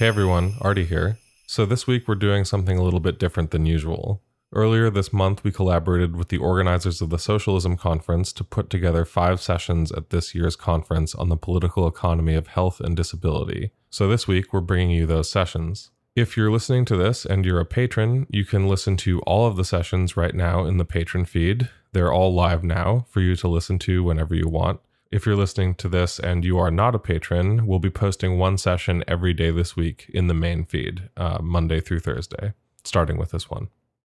Hey everyone, Artie here. So this week we're doing something a little bit different than usual. Earlier this month, we collaborated with the organizers of the Socialism Conference to put together five sessions at this year's conference on the political economy of health and disability. So this week, we're bringing you those sessions. If you're listening to this and you're a patron, you can listen to all of the sessions right now in the patron feed. They're all live now for you to listen to whenever you want. If you're listening to this and you are not a patron, we'll be posting one session every day this week in the main feed, uh, Monday through Thursday, starting with this one.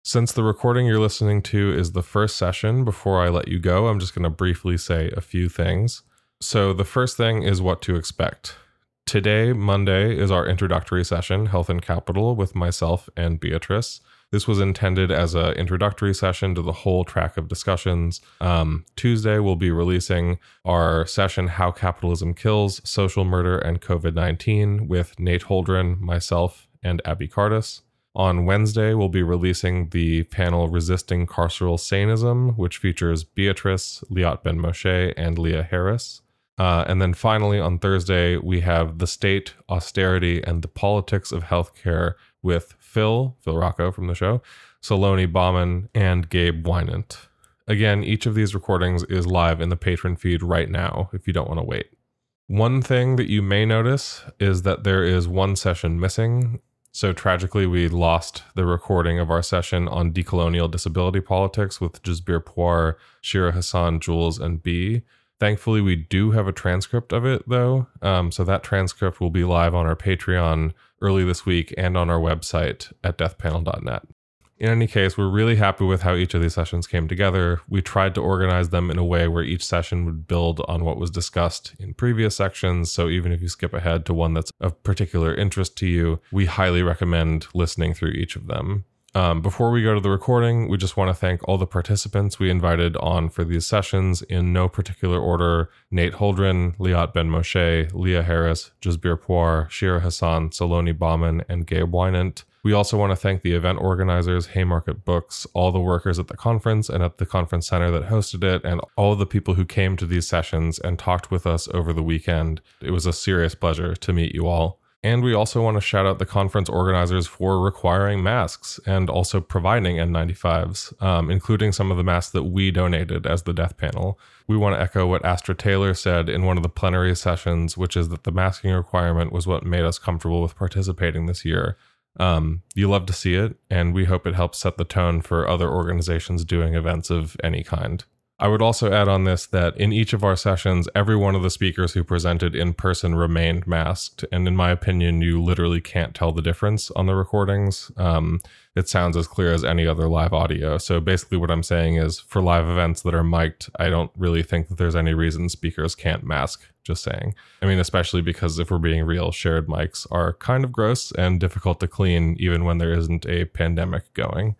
Since the recording you're listening to is the first session, before I let you go, I'm just going to briefly say a few things. So, the first thing is what to expect. Today, Monday, is our introductory session, Health and Capital, with myself and Beatrice. This was intended as an introductory session to the whole track of discussions. Um, Tuesday, we'll be releasing our session, How Capitalism Kills Social Murder and COVID 19, with Nate Holdren, myself, and Abby Cardis. On Wednesday, we'll be releasing the panel Resisting Carceral Sanism, which features Beatrice, Liat Ben Moshe, and Leah Harris. Uh, and then finally, on Thursday, we have The State, Austerity, and the Politics of Healthcare with Phil, Phil Rocco from the show, Salonee Bhaman, and Gabe Winant. Again, each of these recordings is live in the patron feed right now if you don't want to wait. One thing that you may notice is that there is one session missing. So tragically, we lost the recording of our session on decolonial disability politics with Jasbir Puar, Shira Hassan, Jules, and B. Thankfully, we do have a transcript of it, though. Um, so that transcript will be live on our Patreon early this week and on our website at deathpanel.net. In any case, we're really happy with how each of these sessions came together. We tried to organize them in a way where each session would build on what was discussed in previous sections. So even if you skip ahead to one that's of particular interest to you, we highly recommend listening through each of them. Um, before we go to the recording, we just want to thank all the participants we invited on for these sessions in no particular order Nate Holdren, Liat Ben Moshe, Leah Harris, Jasbir Puar, Shira Hassan, Salonee Bhaman, and Gabe Winant. We also want to thank the event organizers, Haymarket Books, all the workers at the conference and at the conference center that hosted it, and all the people who came to these sessions and talked with us over the weekend. It was a serious pleasure to meet you all. And we also want to shout out the conference organizers for requiring masks and also providing N95s, um, including some of the masks that we donated as the death panel. We want to echo what Astra Taylor said in one of the plenary sessions, which is that the masking requirement was what made us comfortable with participating this year. Um, you love to see it, and we hope it helps set the tone for other organizations doing events of any kind. I would also add on this that in each of our sessions, every one of the speakers who presented in person remained masked. And in my opinion, you literally can't tell the difference on the recordings. Um, it sounds as clear as any other live audio. So basically, what I'm saying is for live events that are mic'd, I don't really think that there's any reason speakers can't mask. Just saying. I mean, especially because if we're being real, shared mics are kind of gross and difficult to clean, even when there isn't a pandemic going.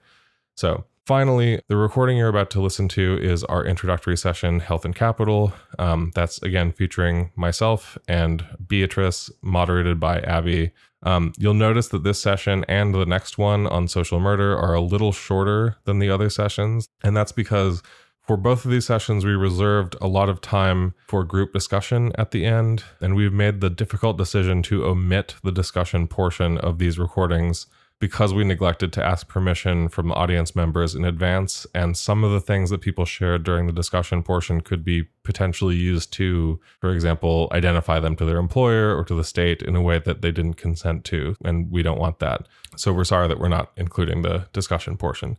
So, Finally, the recording you're about to listen to is our introductory session, Health and Capital. Um, that's again featuring myself and Beatrice, moderated by Abby. Um, you'll notice that this session and the next one on social murder are a little shorter than the other sessions. And that's because for both of these sessions, we reserved a lot of time for group discussion at the end. And we've made the difficult decision to omit the discussion portion of these recordings because we neglected to ask permission from audience members in advance. And some of the things that people shared during the discussion portion could be potentially used to, for example, identify them to their employer or to the state in a way that they didn't consent to. And we don't want that. So we're sorry that we're not including the discussion portion.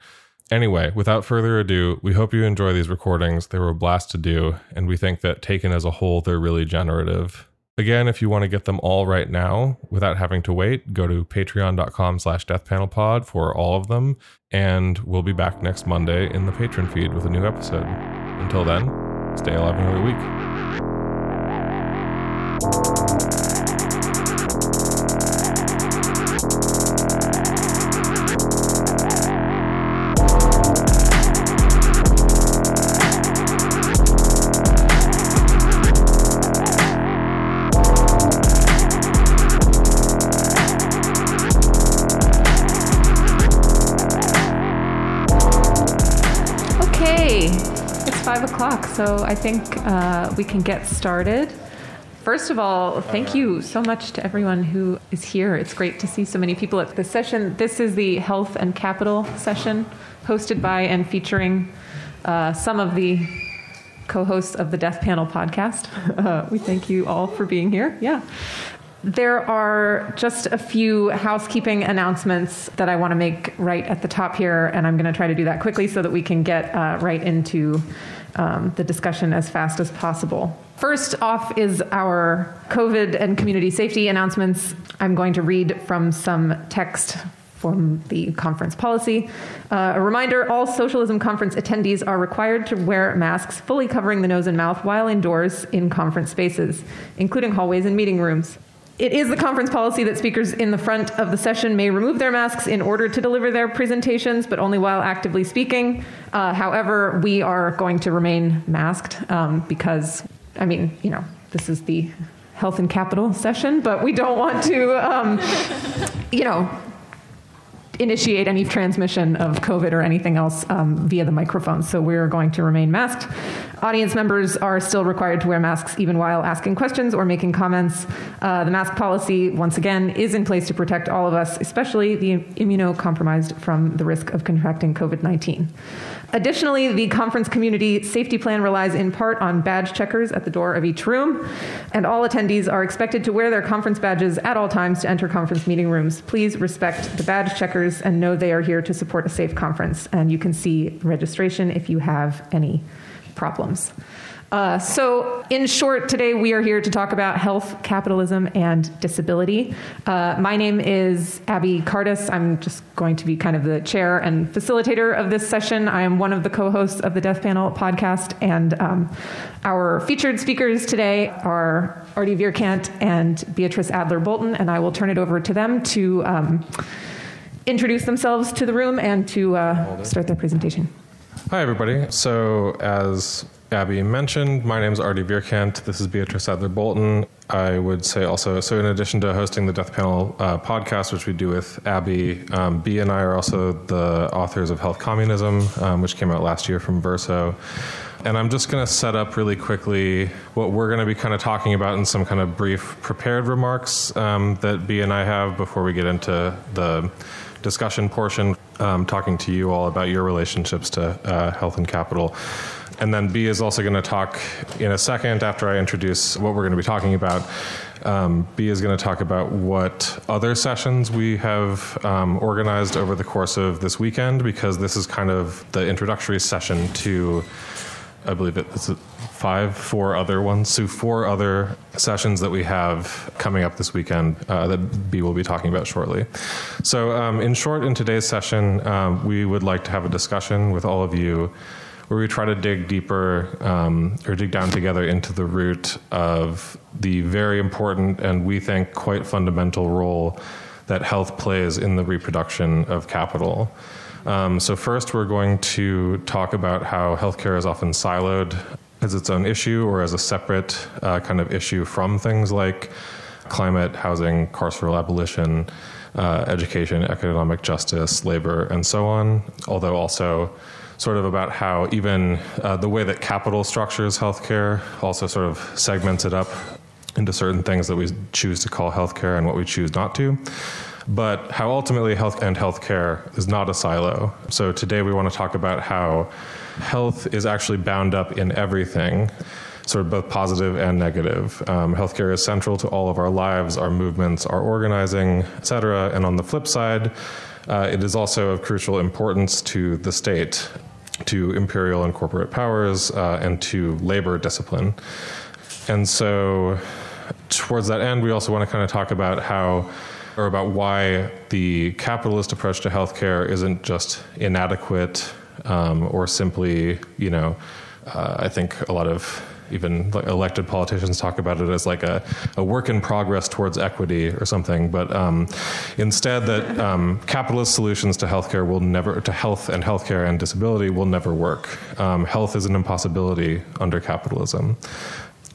Anyway, without further ado, we hope you enjoy these recordings. They were a blast to do, and we think that taken as a whole, they're really generative. Again, if you want to get them all right now without having to wait, go to patreon.com slash deathpanelpod for all of them. And we'll be back next Monday in the patron feed with a new episode. Until then, stay alive another week. So I think uh, we can get started. First of all, thank you so much to everyone who is here. It's great to see so many people at this session. This is the Health and Capital session, hosted by and featuring uh, some of the co hosts of the Death Panel podcast. Uh, we thank you all for being here. Yeah. There are just a few housekeeping announcements that I want to make right at the top here, and I'm going to try to do that quickly so that we can get uh, right into um, the discussion as fast as possible. First off is our COVID and community safety announcements. I'm going to read from some text from the conference policy. Uh, a reminder all Socialism Conference attendees are required to wear masks fully covering the nose and mouth while indoors in conference spaces, including hallways and meeting rooms. It is the conference policy that speakers in the front of the session may remove their masks in order to deliver their presentations, but only while actively speaking. Uh, however, we are going to remain masked um, because, I mean, you know, this is the health and capital session, but we don't want to, um, you know, initiate any transmission of COVID or anything else um, via the microphone. So we're going to remain masked. Audience members are still required to wear masks even while asking questions or making comments. Uh, the mask policy, once again, is in place to protect all of us, especially the immunocompromised, from the risk of contracting COVID 19. Additionally, the conference community safety plan relies in part on badge checkers at the door of each room, and all attendees are expected to wear their conference badges at all times to enter conference meeting rooms. Please respect the badge checkers and know they are here to support a safe conference. And you can see registration if you have any problems. Uh, so, in short, today we are here to talk about health, capitalism, and disability. Uh, my name is Abby Cardis. I'm just going to be kind of the chair and facilitator of this session. I am one of the co hosts of the Death Panel podcast, and um, our featured speakers today are Artie Vierkant and Beatrice Adler Bolton, and I will turn it over to them to um, introduce themselves to the room and to uh, start their presentation. Hi, everybody. So, as Abby mentioned, my name is Artie Vierkant. This is Beatrice Adler Bolton. I would say also, so in addition to hosting the Death Panel uh, podcast, which we do with Abby, um, B and I are also the authors of Health Communism, um, which came out last year from Verso. And I'm just going to set up really quickly what we're going to be kind of talking about in some kind of brief prepared remarks um, that B and I have before we get into the discussion portion, um, talking to you all about your relationships to uh, health and capital. And then B is also going to talk in a second after I introduce what we're going to be talking about. Um, B is going to talk about what other sessions we have um, organized over the course of this weekend because this is kind of the introductory session to, I believe it's five, four other ones. So, four other sessions that we have coming up this weekend uh, that B will be talking about shortly. So, um, in short, in today's session, um, we would like to have a discussion with all of you where we try to dig deeper um, or dig down together into the root of the very important and we think quite fundamental role that health plays in the reproduction of capital. Um, so, first, we're going to talk about how healthcare is often siloed as its own issue or as a separate uh, kind of issue from things like climate, housing, carceral abolition, uh, education, economic justice, labor, and so on, although also sort of about how even uh, the way that capital structures healthcare also sort of segments it up into certain things that we choose to call healthcare and what we choose not to. But how ultimately health and healthcare is not a silo. So today we want to talk about how health is actually bound up in everything sort of both positive and negative. Um, healthcare is central to all of our lives, our movements, our organizing, et cetera. And on the flip side, uh, it is also of crucial importance to the state, to imperial and corporate powers, uh, and to labor discipline. And so, towards that end, we also want to kind of talk about how or about why the capitalist approach to healthcare isn't just inadequate um, or simply, you know, uh, I think a lot of even elected politicians talk about it as like a, a work in progress towards equity or something. But um, instead, that um, capitalist solutions to healthcare will never, to health and healthcare and disability will never work. Um, health is an impossibility under capitalism.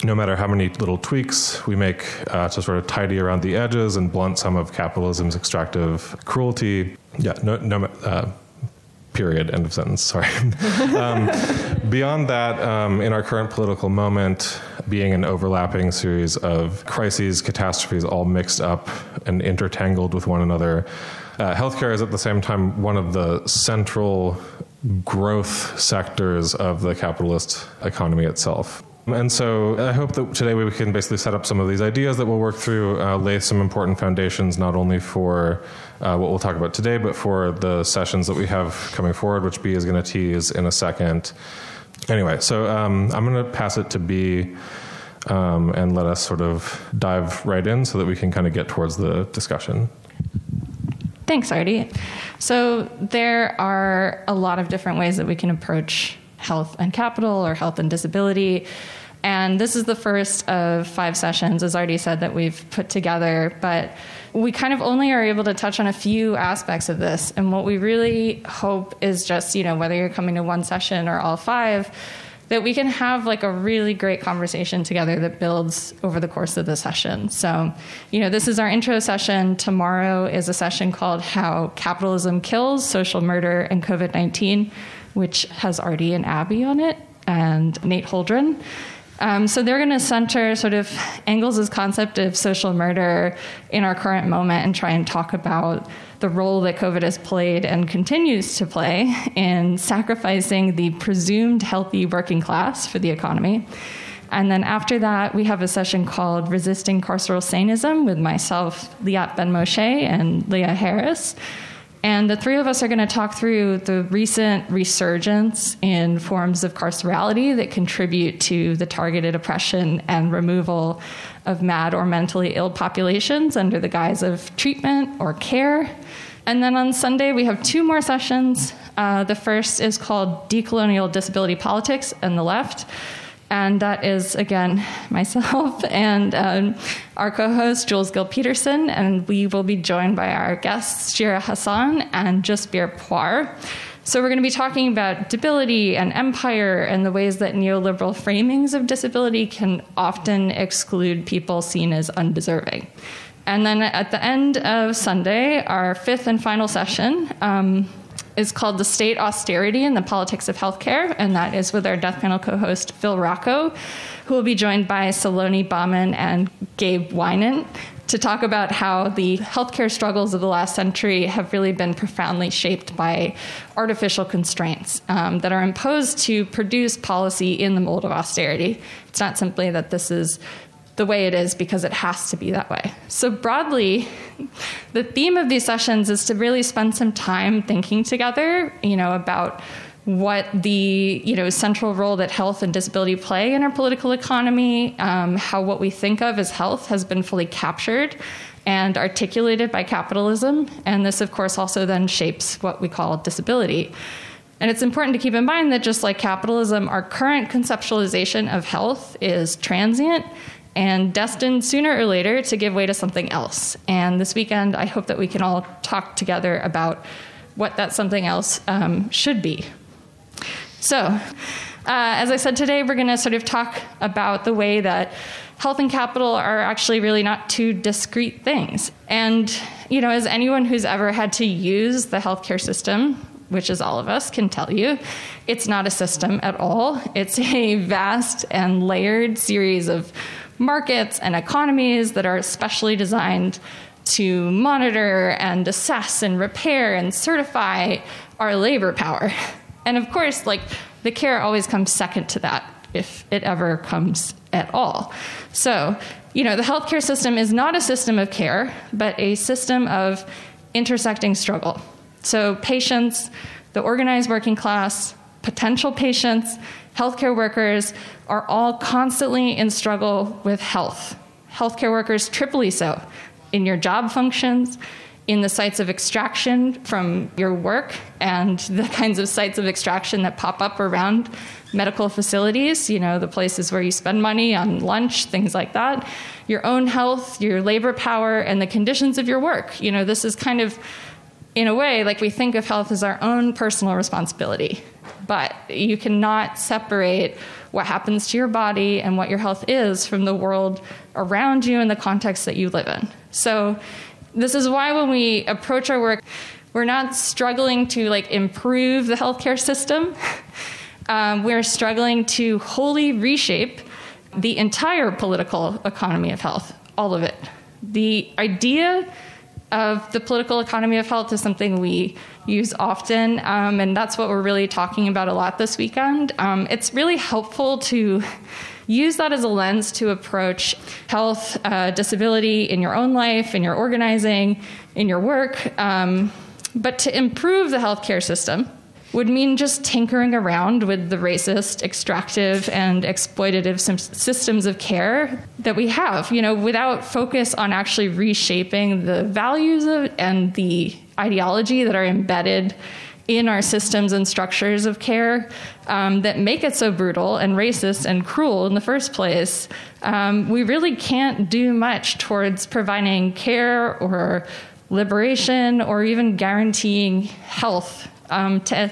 No matter how many little tweaks we make uh, to sort of tidy around the edges and blunt some of capitalism's extractive cruelty, yeah, no, no, uh, Period. End of sentence. Sorry. um, beyond that, um, in our current political moment, being an overlapping series of crises, catastrophes, all mixed up and intertangled with one another, uh, healthcare is at the same time one of the central growth sectors of the capitalist economy itself. And so I hope that today we can basically set up some of these ideas that we'll work through, uh, lay some important foundations, not only for uh, what we'll talk about today, but for the sessions that we have coming forward, which B is going to tease in a second. Anyway, so um, I'm going to pass it to B um, and let us sort of dive right in so that we can kind of get towards the discussion. Thanks, Artie. So, there are a lot of different ways that we can approach health and capital or health and disability. And this is the first of five sessions, as Artie said, that we've put together. But we kind of only are able to touch on a few aspects of this. And what we really hope is just, you know, whether you're coming to one session or all five, that we can have like a really great conversation together that builds over the course of the session. So, you know, this is our intro session. Tomorrow is a session called How Capitalism Kills Social Murder and COVID 19, which has Artie and Abby on it, and Nate Holdren. Um, so they're going to center sort of Engels' concept of social murder in our current moment and try and talk about the role that COVID has played and continues to play in sacrificing the presumed healthy working class for the economy. And then after that, we have a session called Resisting Carceral Sanism with myself, Liat Ben Moshe, and Leah Harris. And the three of us are going to talk through the recent resurgence in forms of carcerality that contribute to the targeted oppression and removal of mad or mentally ill populations under the guise of treatment or care. And then on Sunday, we have two more sessions. Uh, the first is called Decolonial Disability Politics and the Left and that is again myself and um, our co-host Jules Gill Peterson, and we will be joined by our guests Shira Hassan and Jasbir Puar. So we're going to be talking about debility and empire and the ways that neoliberal framings of disability can often exclude people seen as undeserving. And then at the end of Sunday, our fifth and final session. Um, is called The State Austerity and the Politics of Healthcare, and that is with our Death Panel co host Phil Rocco, who will be joined by Salonee Bhaman and Gabe Winant to talk about how the healthcare struggles of the last century have really been profoundly shaped by artificial constraints um, that are imposed to produce policy in the mold of austerity. It's not simply that this is the way it is because it has to be that way. So, broadly, the theme of these sessions is to really spend some time thinking together, you know, about what the you know central role that health and disability play in our political economy, um, how what we think of as health has been fully captured and articulated by capitalism, and this, of course, also then shapes what we call disability. And it's important to keep in mind that just like capitalism, our current conceptualization of health is transient and destined sooner or later to give way to something else. And this weekend, I hope that we can all talk together about what that something else um, should be. So, uh, as I said today, we're going to sort of talk about the way that health and capital are actually really not two discrete things. And, you know, as anyone who's ever had to use the healthcare system, which is all of us, can tell you, it's not a system at all. It's a vast and layered series of markets and economies that are especially designed to monitor and assess and repair and certify our labor power. And of course, like the care always comes second to that if it ever comes at all. So, you know, the healthcare system is not a system of care, but a system of intersecting struggle. So, patients, the organized working class, potential patients, healthcare workers are all constantly in struggle with health. Healthcare workers, triply so, in your job functions, in the sites of extraction from your work, and the kinds of sites of extraction that pop up around medical facilities, you know, the places where you spend money on lunch, things like that, your own health, your labor power, and the conditions of your work. You know, this is kind of, in a way, like we think of health as our own personal responsibility but you cannot separate what happens to your body and what your health is from the world around you and the context that you live in. So, this is why when we approach our work, We're not struggling to like improve the healthcare system. Um, we're struggling to wholly reshape the entire political economy of health, all of it. The idea of the political economy of health is something we use often, um, and that's what we're really talking about a lot this weekend. Um, it's really helpful to use that as a lens to approach health, uh, disability in your own life, in your organizing, in your work. Um, but to improve the healthcare system would mean just tinkering around with the racist, extractive, and exploitative systems of care that we have, you know, without focus on actually reshaping the values of, and the ideology that are embedded in our systems and structures of care um, that make it so brutal and racist and cruel in the first place, um, we really can't do much towards providing care or liberation or even guaranteeing health um, to,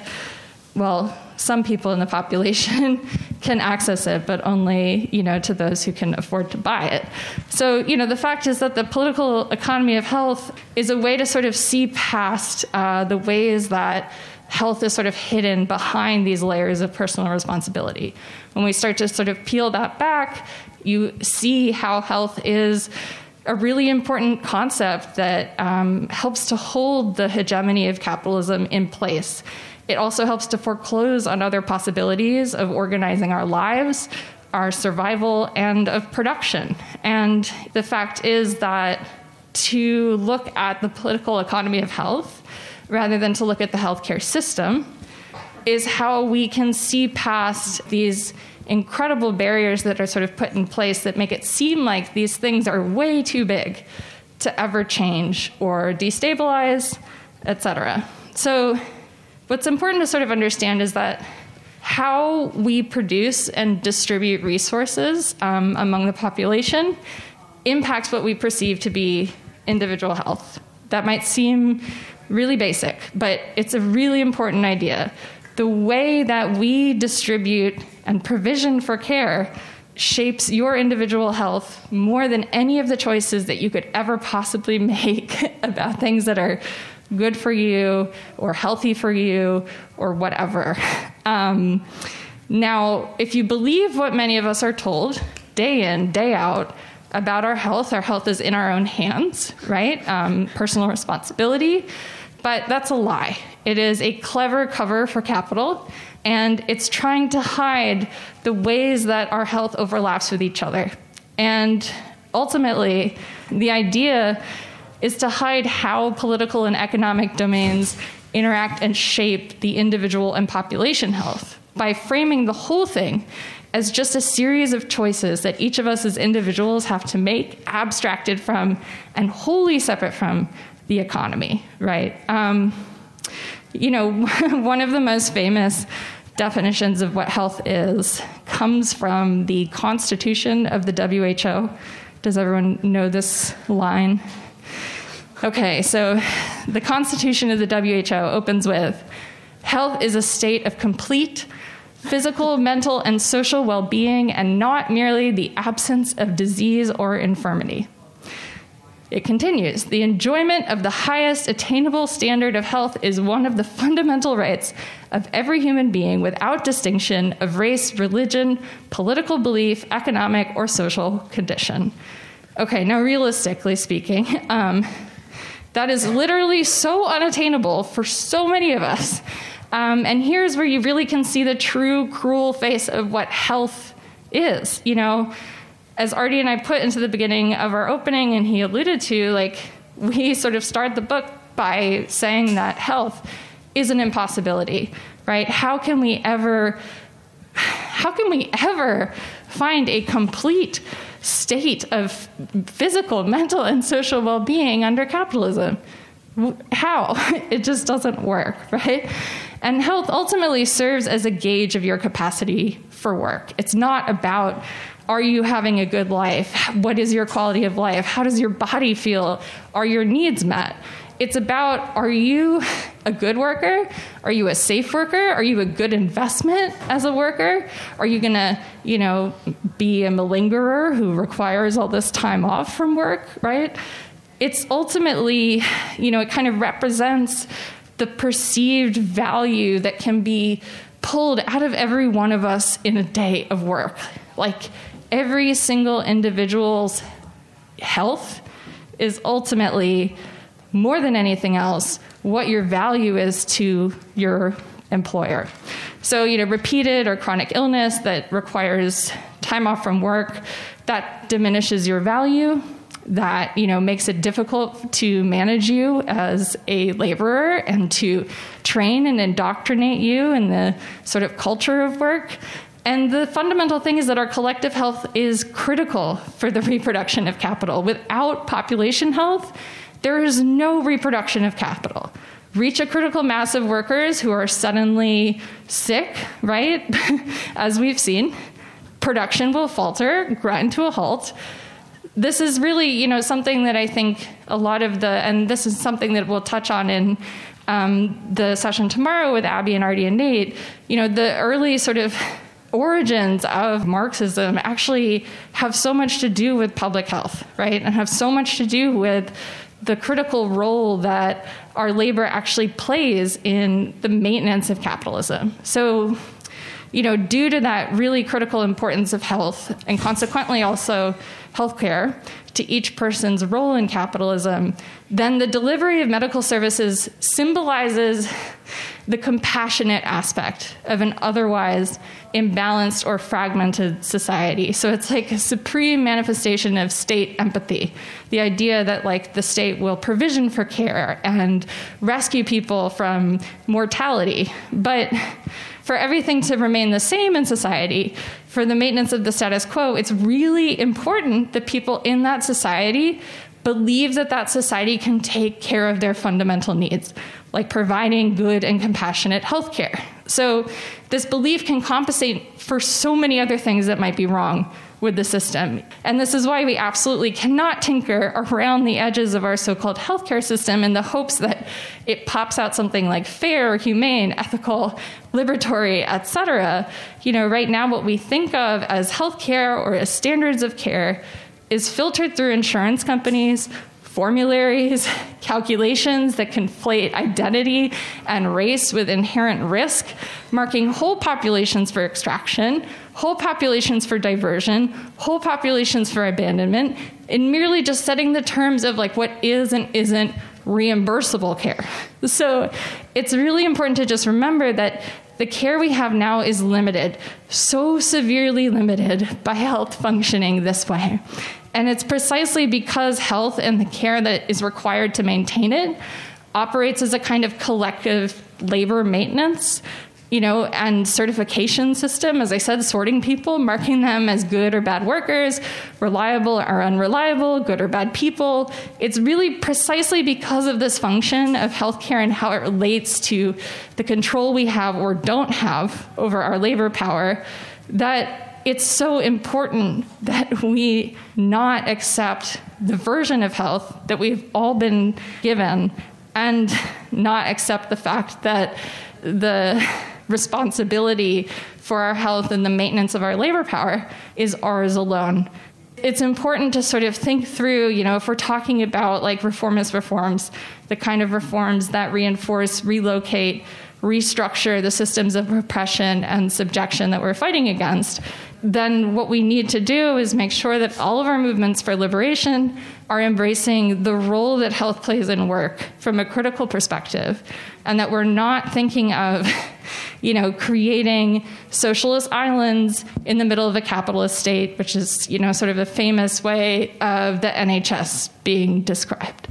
well, some people in the population can access it, but only you know to those who can afford to buy it. So you know the fact is that the political economy of health is a way to sort of see past uh, the ways that health is sort of hidden behind these layers of personal responsibility. When we start to sort of peel that back, you see how health is a really important concept that um, helps to hold the hegemony of capitalism in place. It also helps to foreclose on other possibilities of organizing our lives, our survival, and of production. And the fact is that to look at the political economy of health rather than to look at the healthcare system is how we can see past these incredible barriers that are sort of put in place that make it seem like these things are way too big to ever change or destabilize, etc. So, what's important to sort of understand is that how we produce and distribute resources um, among the population impacts what we perceive to be individual health. That might seem really basic, but it's a really important idea. The way that we distribute and provision for care shapes your individual health more than any of the choices that you could ever possibly make about things that are good for you or healthy for you or whatever. Um, now, if you believe what many of us are told day in, day out, about our health. Our health is in our own hands, right? Um, personal responsibility. But that's a lie. It is a clever cover for capital and it's trying to hide the ways that our health overlaps with each other. And ultimately, the idea is to hide how political and economic domains interact and shape the individual and population health by framing the whole thing as just a series of choices that each of us as individuals have to make, abstracted from and wholly separate from the economy, right? Um, you know, one of the most famous definitions of what health is comes from the Constitution of the WHO. Does everyone know this line? Okay, so the Constitution of the WHO opens with Health is a state of complete physical, mental, and social well being, and not merely the absence of disease or infirmity. It continues The enjoyment of the highest attainable standard of health is one of the fundamental rights of every human being without distinction of race, religion, political belief, economic, or social condition. Okay, now realistically speaking, um, that is literally so unattainable for so many of us. Um, and here's where you really can see the true cruel face of what health is. You know, as Artie and I put into the beginning of our opening, and he alluded to, like, we sort of start the book by saying that health is an impossibility, right? How can we ever, how can we ever find a complete state of physical, mental, and social well being under capitalism? How? It just doesn't work, right? And health ultimately serves as a gauge of your capacity for work. It's not about are you having a good life? What is your quality of life? How does your body feel? Are your needs met? It's about are you a good worker? Are you a safe worker? Are you a good investment as a worker? Are you going to, you know, be a malingerer who requires all this time off from work, right? it's ultimately, you know, it kind of represents the perceived value that can be pulled out of every one of us in a day of work. Like every single individual's health is ultimately more than anything else what your value is to your employer. So, you know, repeated or chronic illness that requires time off from work, that diminishes your value. That you know makes it difficult to manage you as a laborer and to train and indoctrinate you in the sort of culture of work. And the fundamental thing is that our collective health is critical for the reproduction of capital. Without population health, there is no reproduction of capital. Reach a critical mass of workers who are suddenly sick, right? As we've seen, production will falter, grind to a halt. This is really, you know, something that I think a lot of the, and this is something that we'll touch on in um, the session tomorrow with Abby and Artie and Nate. You know, the early sort of origins of Marxism actually have so much to do with public health, right? And have so much to do with the critical role that our labor actually plays in the maintenance of capitalism. So, you know, due to that really critical importance of health and consequently also healthcare to each person's role in capitalism, then the delivery of medical services symbolizes the compassionate aspect of an otherwise imbalanced or fragmented society. So it's like a supreme manifestation of state empathy. The idea that like the state will provision for care and rescue people from mortality. But for everything to remain the same in society, for the maintenance of the status quo, it's really important that people in that society believe that that society can take care of their fundamental needs, like providing good and compassionate health care. So, this belief can compensate for so many other things that might be wrong with the system. And this is why we absolutely cannot tinker around the edges of our so called healthcare system in the hopes that it pops out something like fair, humane, ethical, liberatory, etc. You know, right now, what we think of as healthcare or as standards of care is filtered through insurance companies, formularies, calculations that conflate identity and race with inherent risk, marking whole populations for extraction, whole populations for diversion, whole populations for abandonment, and merely just setting the terms of like what is and isn't reimbursable care. So it's really important to just remember that the care we have now is limited, so severely limited by health functioning this way. And it's precisely because health and the care that is required to maintain it operates as a kind of collective labor maintenance you know, and certification system, as I said, sorting people, marking them as good or bad workers, reliable or unreliable, good or bad people. It's really precisely because of this function of healthcare and how it relates to the control we have or don't have over our labor power that it's so important that we not accept the version of health that we've all been given and not accept the fact that the responsibility for our health and the maintenance of our labor power is ours alone. It's important to sort of think through, you know, if we're talking about like reformist reforms, the kind of reforms that reinforce, relocate, restructure the systems of repression and subjection that we're fighting against, then what we need to do is make sure that all of our movements for liberation are embracing the role that health plays in work from a critical perspective and that we're not thinking of you know creating socialist islands in the middle of a capitalist state which is you know sort of a famous way of the NHS being described.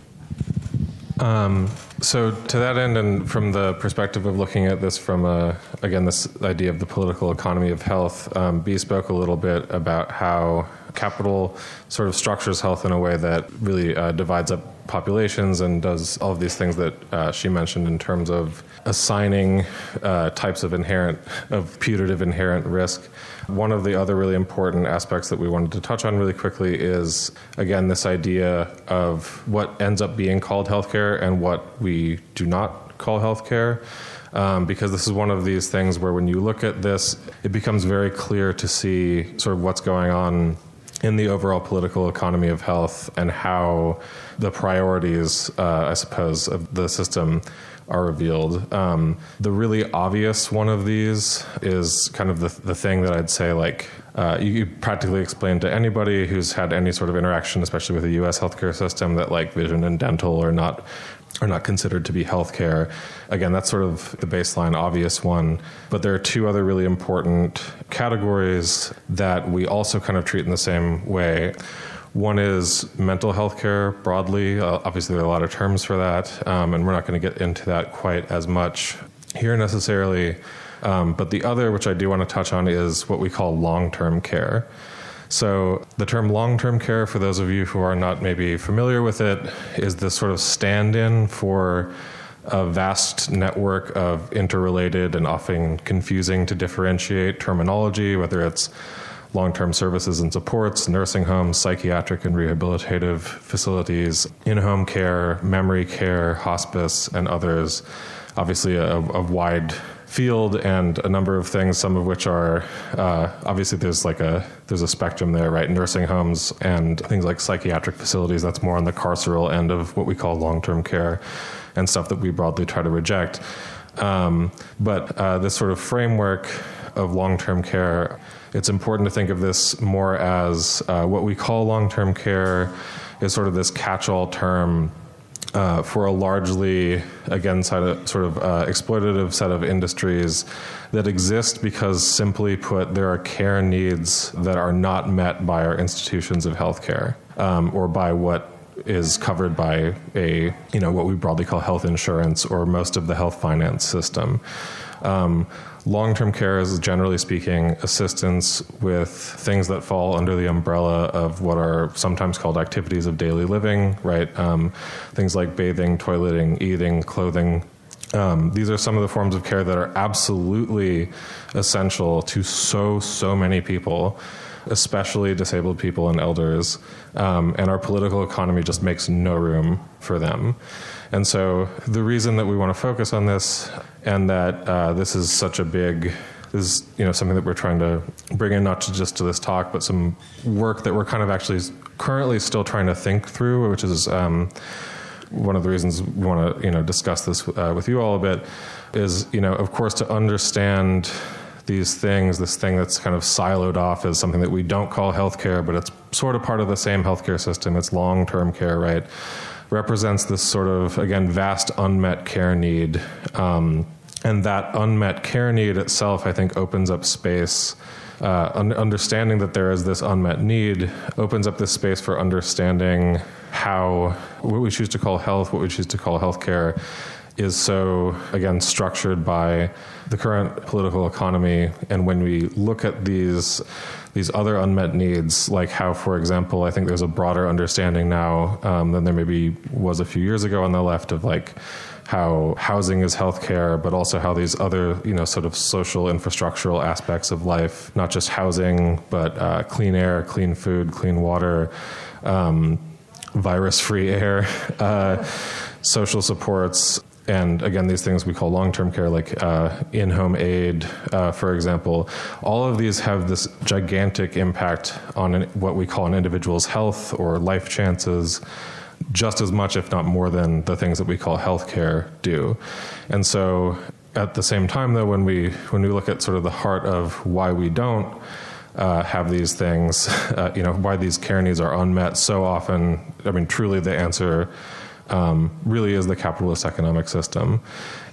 Um, so to that end, and from the perspective of looking at this from a, again this idea of the political economy of health, um, B spoke a little bit about how capital sort of structures health in a way that really uh, divides up populations and does all of these things that uh, she mentioned in terms of assigning uh, types of inherent of putative inherent risk. One of the other really important aspects that we wanted to touch on really quickly is again this idea of what ends up being called healthcare and what we do not call healthcare. Um, because this is one of these things where when you look at this, it becomes very clear to see sort of what's going on in the overall political economy of health and how the priorities, uh, I suppose, of the system are revealed. Um, the really obvious one of these is kind of the, the thing that I'd say, like, uh, you, you practically explain to anybody who's had any sort of interaction, especially with the U.S. healthcare system, that like vision and dental are not are not considered to be healthcare. Again, that's sort of the baseline, obvious one. But there are two other really important categories that we also kind of treat in the same way. One is mental health care broadly. Uh, obviously, there are a lot of terms for that, um, and we're not going to get into that quite as much here necessarily. Um, but the other, which I do want to touch on, is what we call long term care. So, the term long term care, for those of you who are not maybe familiar with it, is this sort of stand in for a vast network of interrelated and often confusing to differentiate terminology, whether it's long term services and supports, nursing homes, psychiatric and rehabilitative facilities, in home care, memory care, hospice, and others. Obviously, a, a, wide field and a number of things, some of which are uh, obviously there's like a there's a spectrum there, right? Nursing homes and things like psychiatric facilities. That's more on the carceral end of what we call long term care, and stuff that we broadly try to reject. Um, but uh, this sort of framework of long term care it's important to think of this more as uh, what we call long term care is sort of this catch all term. Uh, for a largely, again, of, sort of uh, exploitative set of industries that exist because, simply put, there are care needs that are not met by our institutions of healthcare um, or by what is covered by a, you know, what we broadly call health insurance or most of the health finance system. Um, Long term care is generally speaking assistance with things that fall under the umbrella of what are sometimes called activities of daily living, right? Um, things like bathing, toileting, eating, clothing. Um, these are some of the forms of care that are absolutely essential to so, so many people especially disabled people and elders, um, and our political economy just makes no room for them. And so, the reason that we want to focus on this and that uh, this is such a big this is you know something that we're trying to bring in not just to this talk but some work that we're kind of actually currently still trying to think through which is um, one of the reasons we want to you know discuss this uh, with you all a bit is you know of course to understand these things this thing that's kind of siloed off as something that we don't call healthcare but it's sort of part of the same healthcare system. It's long-term care right represents this sort of again vast unmet care need um, and that unmet care need itself, I think, opens up space. Uh, un- understanding that there is this unmet need opens up this space for understanding how what we choose to call health, what we choose to call healthcare, is so again structured by the current political economy. And when we look at these these other unmet needs, like how, for example, I think there's a broader understanding now um, than there maybe was a few years ago on the left of like how housing is healthcare, but also how these other, you know, sort of social infrastructural aspects of life, not just housing, but uh, clean air, clean food, clean water, um, virus free air, uh, social supports, and again, these things we call long term care, like uh, in home aid, uh, for example, all of these have this gigantic impact on an, what we call an individual's health or life chances just as much, if not more, than the things that we call healthcare do. And so, at the same time, though, when we when we look at sort of the heart of why we don't uh, have these things, uh, you know, why these care needs are unmet so often, I mean, truly, the answer. Um, really is the capitalist economic system.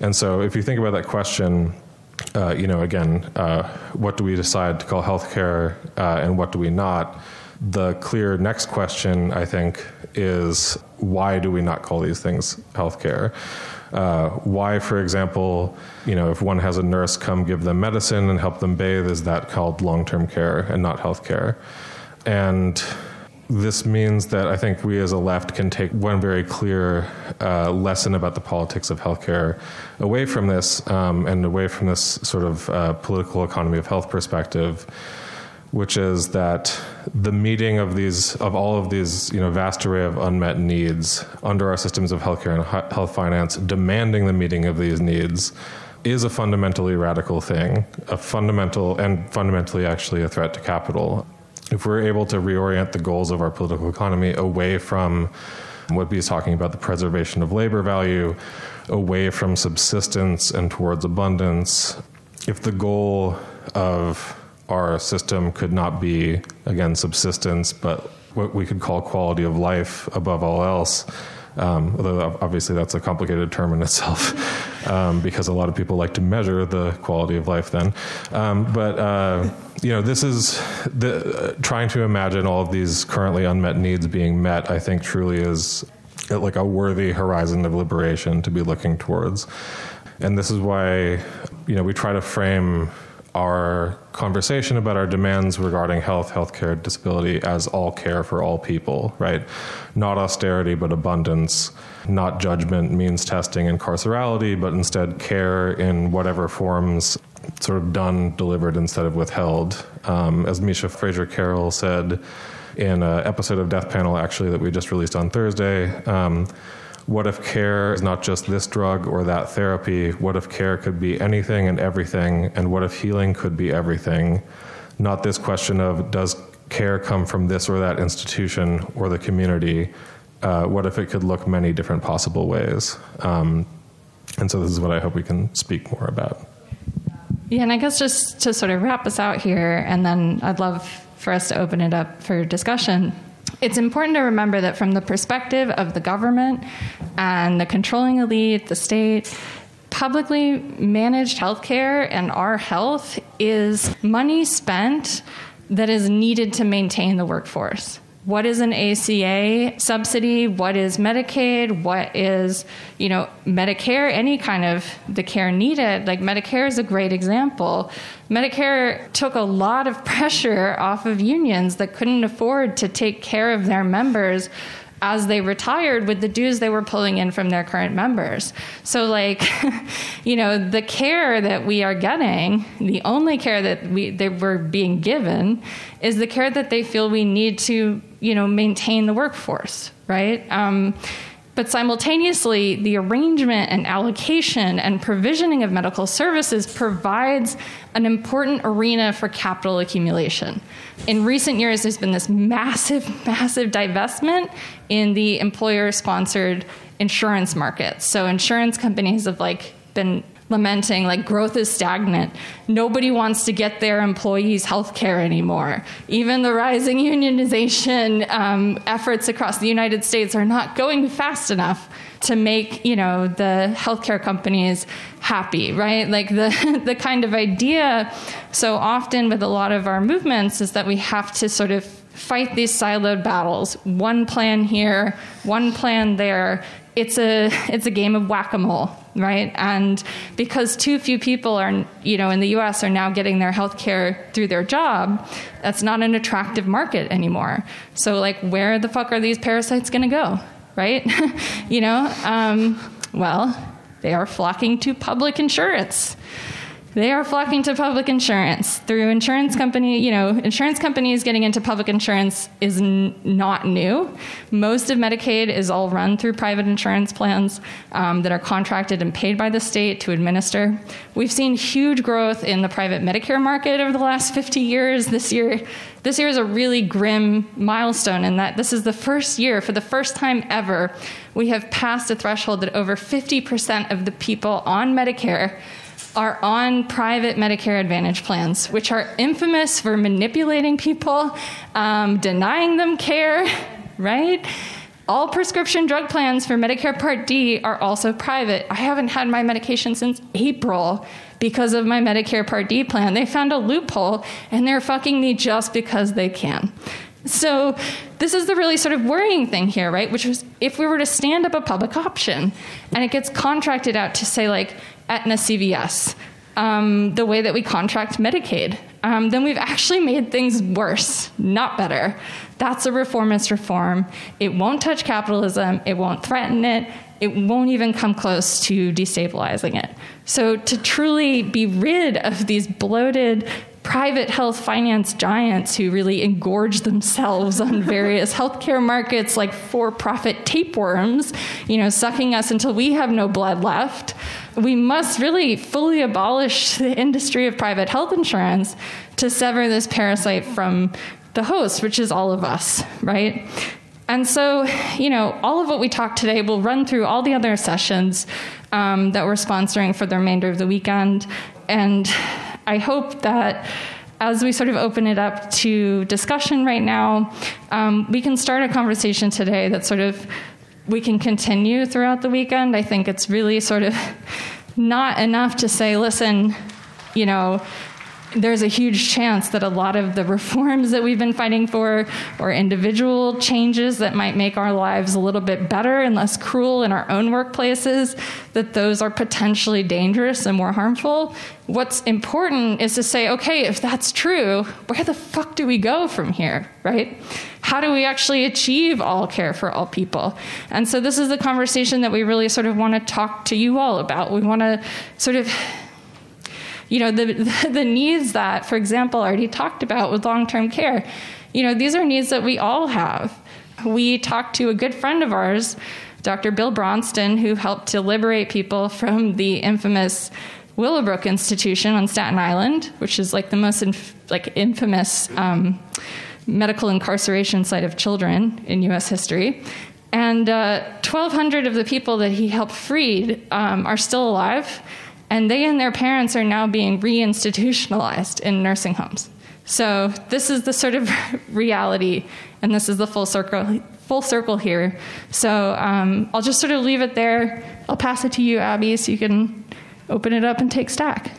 And so, if you think about that question, uh, you know, again, uh, what do we decide to call healthcare uh, and what do we not? The clear next question, I think, is why do we not call these things healthcare? Uh, why, for example, you know, if one has a nurse come give them medicine and help them bathe, is that called long-term care and not healthcare? And this means that I think we as a left can take one very clear uh, lesson about the politics of healthcare away from this um, and away from this sort of uh, political economy of health perspective which is that the meeting of these of all of these you know vast array of unmet needs under our systems of healthcare and health finance demanding the meeting of these needs is a fundamentally radical thing a fundamental and fundamentally actually a threat to capital if we're able to reorient the goals of our political economy away from what he's talking about the preservation of labor value, away from subsistence and towards abundance, if the goal of our system could not be, again, subsistence, but what we could call quality of life above all else, um, although obviously that's a complicated term in itself, um, because a lot of people like to measure the quality of life. Then, um, but uh, you know, this is the, uh, trying to imagine all of these currently unmet needs being met. I think truly is like a worthy horizon of liberation to be looking towards, and this is why you know we try to frame our conversation about our demands regarding health, healthcare, disability as all care for all people, right? Not austerity, but abundance, not judgment, means testing, and carcerality, but instead care in whatever forms sort of done, delivered instead of withheld. Um, as Misha Frazer-Carroll said in an episode of Death Panel, actually, that we just released on Thursday. Um, what if care is not just this drug or that therapy? What if care could be anything and everything? And what if healing could be everything? Not this question of does care come from this or that institution or the community? Uh, what if it could look many different possible ways? Um, and so this is what I hope we can speak more about. Yeah, and I guess just to sort of wrap us out here, and then I'd love for us to open it up for discussion. It's important to remember that from the perspective of the government and the controlling elite, the state, publicly managed healthcare and our health is money spent that is needed to maintain the workforce what is an ACA subsidy, what is Medicaid, what is, you know, Medicare, any kind of the care needed. Like Medicare is a great example. Medicare took a lot of pressure off of unions that couldn't afford to take care of their members as they retired with the dues they were pulling in from their current members. So, like, you know, the care that we are getting, the only care that we they were being given, is the care that they feel we need to, you know, maintain the workforce, right? Um, but simultaneously, the arrangement and allocation and provisioning of medical services provides an important arena for capital accumulation. In recent years, there's been this massive, massive divestment in the employer sponsored insurance market. So, insurance companies have like been lamenting like growth is stagnant. Nobody wants to get their employees health care anymore. Even the rising unionization um, efforts across the United States are not going fast enough to make you know the healthcare companies happy, right? Like the the kind of idea so often with a lot of our movements is that we have to sort of fight these siloed battles. One plan here, one plan there. It's a it's a game of whack-a-mole right? And because too few people are, you know, in the US are now getting their health care through their job, that's not an attractive market anymore. So, like, where the fuck are these parasites going to go, right? you know, um, well, they are flocking to public insurance they are flocking to public insurance through insurance company you know insurance companies getting into public insurance is n- not new. Most of medicaid is all run through private insurance plans um, that are contracted and paid by the state to administer. We've seen huge growth in the private medicare market over the last 50 years. This year this year is a really grim milestone in that this is the first year for the first time ever we have passed a threshold that over 50% of the people on medicare are on private Medicare Advantage plans, which are infamous for manipulating people, um, denying them care, right? All prescription drug plans for Medicare Part D are also private. I haven't had my medication since April because of my Medicare Part D plan. They found a loophole and they're fucking me just because they can. So, this is the really sort of worrying thing here, right? Which is if we were to stand up a public option and it gets contracted out to say, like, Aetna CVS, um, the way that we contract Medicaid, um, then we've actually made things worse, not better. That's a reformist reform. It won't touch capitalism, it won't threaten it, it won't even come close to destabilizing it. So, to truly be rid of these bloated, private health finance giants who really engorge themselves on various healthcare markets like for-profit tapeworms, you know, sucking us until we have no blood left we must really fully abolish the industry of private health insurance to sever this parasite from the host, which is all of us, right? And so, you know, all of what we talked today will run through all the other sessions um, that we're sponsoring for the remainder of the weekend. And I hope that as we sort of open it up to discussion right now, um, we can start a conversation today that sort of we can continue throughout the weekend. I think it's really sort of not enough to say, listen, you know, there's a huge chance that a lot of the reforms that we've been fighting for or individual changes that might make our lives a little bit better and less cruel in our own workplaces that those are potentially dangerous and more harmful. What's important is to say okay if that's true where the fuck do we go from here right? How do we actually achieve all care for all people? And so this is the conversation that we really sort of want to talk to you all about. We want to sort of you know, the, the needs that, for example, I already talked about with long term care, you know, these are needs that we all have. We talked to a good friend of ours, Dr. Bill Bronston, who helped to liberate people from the infamous Willowbrook Institution on Staten Island, which is like the most inf- like infamous um, medical incarceration site of children in U.S. history. And uh, 1,200 of the people that he helped freed um, are still alive and they and their parents are now being reinstitutionalized in nursing homes. So this is the sort of reality, and this is the full circle full circle here. So um, I'll just sort of leave it there. I'll pass it to you, Abby, so you can open it up and take stack.